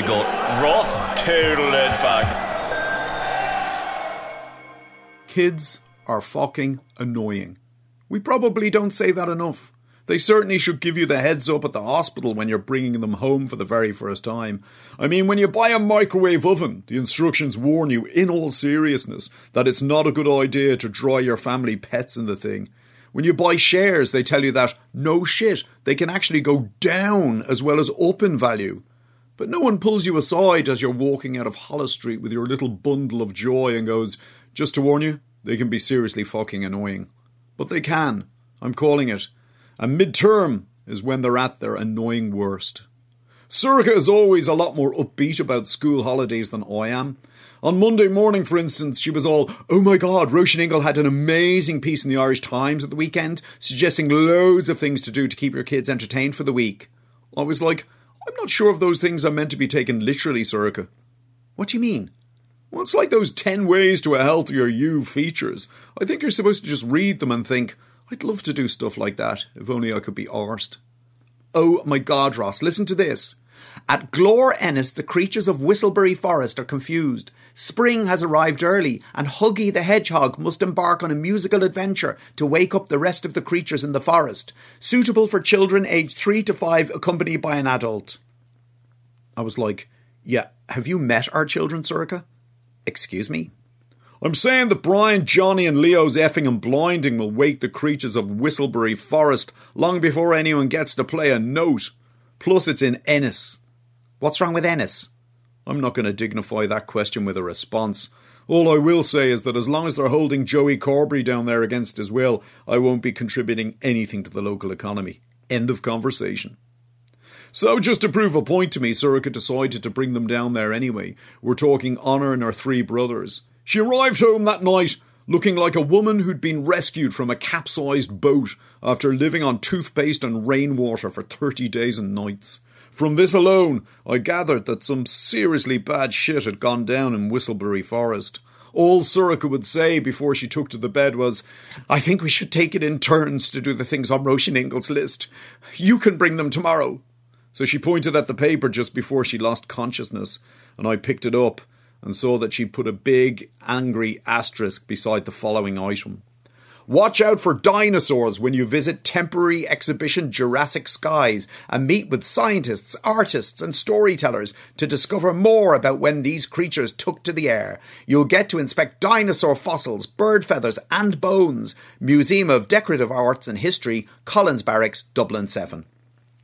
My god. Ross it back. Kids are fucking annoying. We probably don't say that enough. They certainly should give you the heads up at the hospital when you're bringing them home for the very first time. I mean, when you buy a microwave oven, the instructions warn you, in all seriousness, that it's not a good idea to dry your family pets in the thing. When you buy shares, they tell you that, no shit, they can actually go down as well as up in value. But no one pulls you aside as you're walking out of Holles Street with your little bundle of joy and goes, just to warn you, they can be seriously fucking annoying. But they can. I'm calling it. And midterm is when they're at their annoying worst. Sorcha is always a lot more upbeat about school holidays than I am. On Monday morning, for instance, she was all, oh my god, Roisin Ingle had an amazing piece in the Irish Times at the weekend, suggesting loads of things to do to keep your kids entertained for the week. I was like, I'm not sure if those things are meant to be taken literally, Sorcha. What do you mean? Well, it's like those 10 ways to a healthier you features. I think you're supposed to just read them and think, I'd love to do stuff like that, if only I could be arsed. Oh my god, Ross, listen to this. At Glór Ennis, the creatures of Whistlebury Forest are confused. Spring has arrived early, and Huggy the Hedgehog must embark on a musical adventure to wake up the rest of the creatures in the forest, suitable for children aged three to five, accompanied by an adult. I was like, Yeah, have you met our children, Sorcha? Excuse me? I'm saying that Brian, Johnny, and Leo's effing and blinding will wake the creatures of Whistlebury Forest long before anyone gets to play a note. Plus, it's in Ennis. What's wrong with Ennis? I'm not going to dignify that question with a response. All I will say is that as long as they're holding Joey Carbery down there against his will, I won't be contributing anything to the local economy. End of conversation. So, just to prove a point to me, Sorcha decided to bring them down there anyway. We're talking Honor and her three brothers. She arrived home that night looking like a woman who'd been rescued from a capsized boat after living on toothpaste and rainwater for 30 days and nights. From this alone, I gathered that some seriously bad shit had gone down in Whistleberry Forest. All Sorcha would say before she took to the bed was, I think we should take it in turns to do the things on Roisin Ingle's list. You can bring them tomorrow. So she pointed at the paper just before she lost consciousness, and I picked it up and saw that she put a big, angry asterisk beside the following item. Watch out for dinosaurs when you visit temporary exhibition Jurassic Skies and meet with scientists, artists, and storytellers to discover more about when these creatures took to the air. You'll get to inspect dinosaur fossils, bird feathers, and bones. Museum of Decorative Arts and History, Collins Barracks, Dublin 7.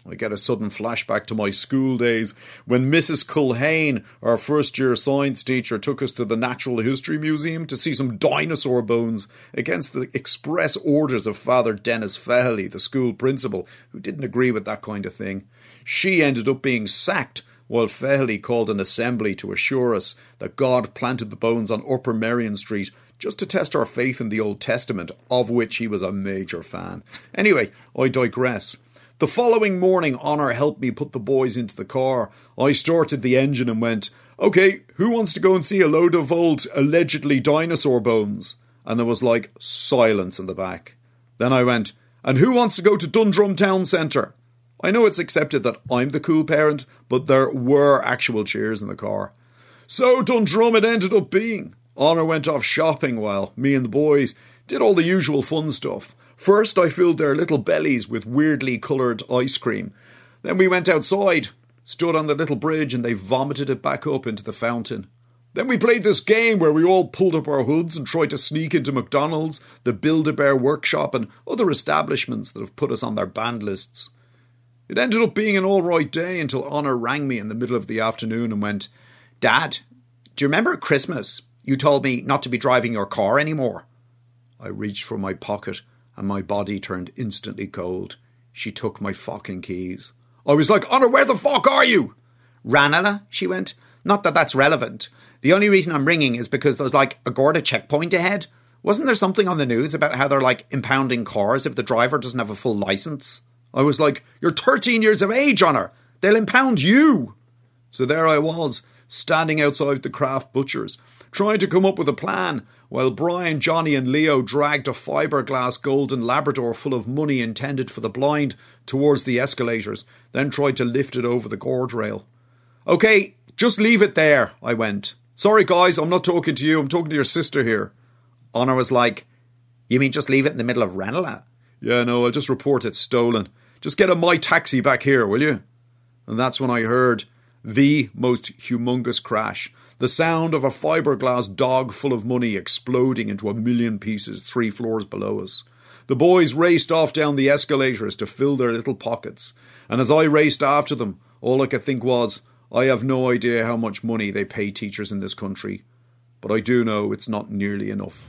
I get a sudden flashback to my school days when Mrs. Culhane, our first year science teacher, took us to the Natural History Museum to see some dinosaur bones against the express orders of Father Dennis Fehily, the school principal, who didn't agree with that kind of thing. She ended up being sacked while Fehily called an assembly to assure us that God planted the bones on Upper Merrion Street just to test our faith in the Old Testament, of which he was a major fan. Anyway, I digress. The following morning, Honor helped me put the boys into the car. I started the engine and went, Okay, who wants to go and see a load of old, allegedly dinosaur bones? And there was like silence in the back. Then I went, And who wants to go to Dundrum Town Centre? I know it's accepted that I'm the cool parent, but there were actual cheers in the car. So Dundrum it ended up being. Honor went off shopping while me and the boys did all the usual fun stuff. First, I filled their little bellies with weirdly coloured ice cream. Then we went outside, stood on the little bridge, and they vomited it back up into the fountain. Then we played this game where we all pulled up our hoods and tried to sneak into McDonald's, the Build a Bear workshop, and other establishments that have put us on their banned lists. It ended up being an all right day until Honor rang me in the middle of the afternoon and went, Dad, do you remember at Christmas you told me not to be driving your car anymore? I reached for my pocket and my body turned instantly cold. She took my fucking keys. I was like, Honor, where the fuck are you? Ranelagh, she went. Not that that's relevant. The only reason I'm ringing is because there's like a Garda checkpoint ahead. Wasn't there something on the news about how they're like impounding cars if the driver doesn't have a full license? I was like, You're 13 years of age, Honor. They'll impound you. So there I was, standing outside the craft butcher's, trying to come up with a plan, while Brian, Johnny, and Leo dragged a fiberglass golden Labrador full of money intended for the blind towards the escalators, then tried to lift it over the guardrail. Okay, just leave it there, I went. Sorry, guys, I'm not talking to you, I'm talking to your sister here. Honor was like, You mean just leave it in the middle of Ranelagh? Yeah, no, I'll just report it stolen. Just get a my taxi back here, will you? And that's when I heard the most humongous crash. The sound of a fiberglass dog full of money exploding into a million pieces three floors below us. The boys raced off down the escalators to fill their little pockets, and as I raced after them, all I could think was, I have no idea how much money they pay teachers in this country, but I do know it's not nearly enough.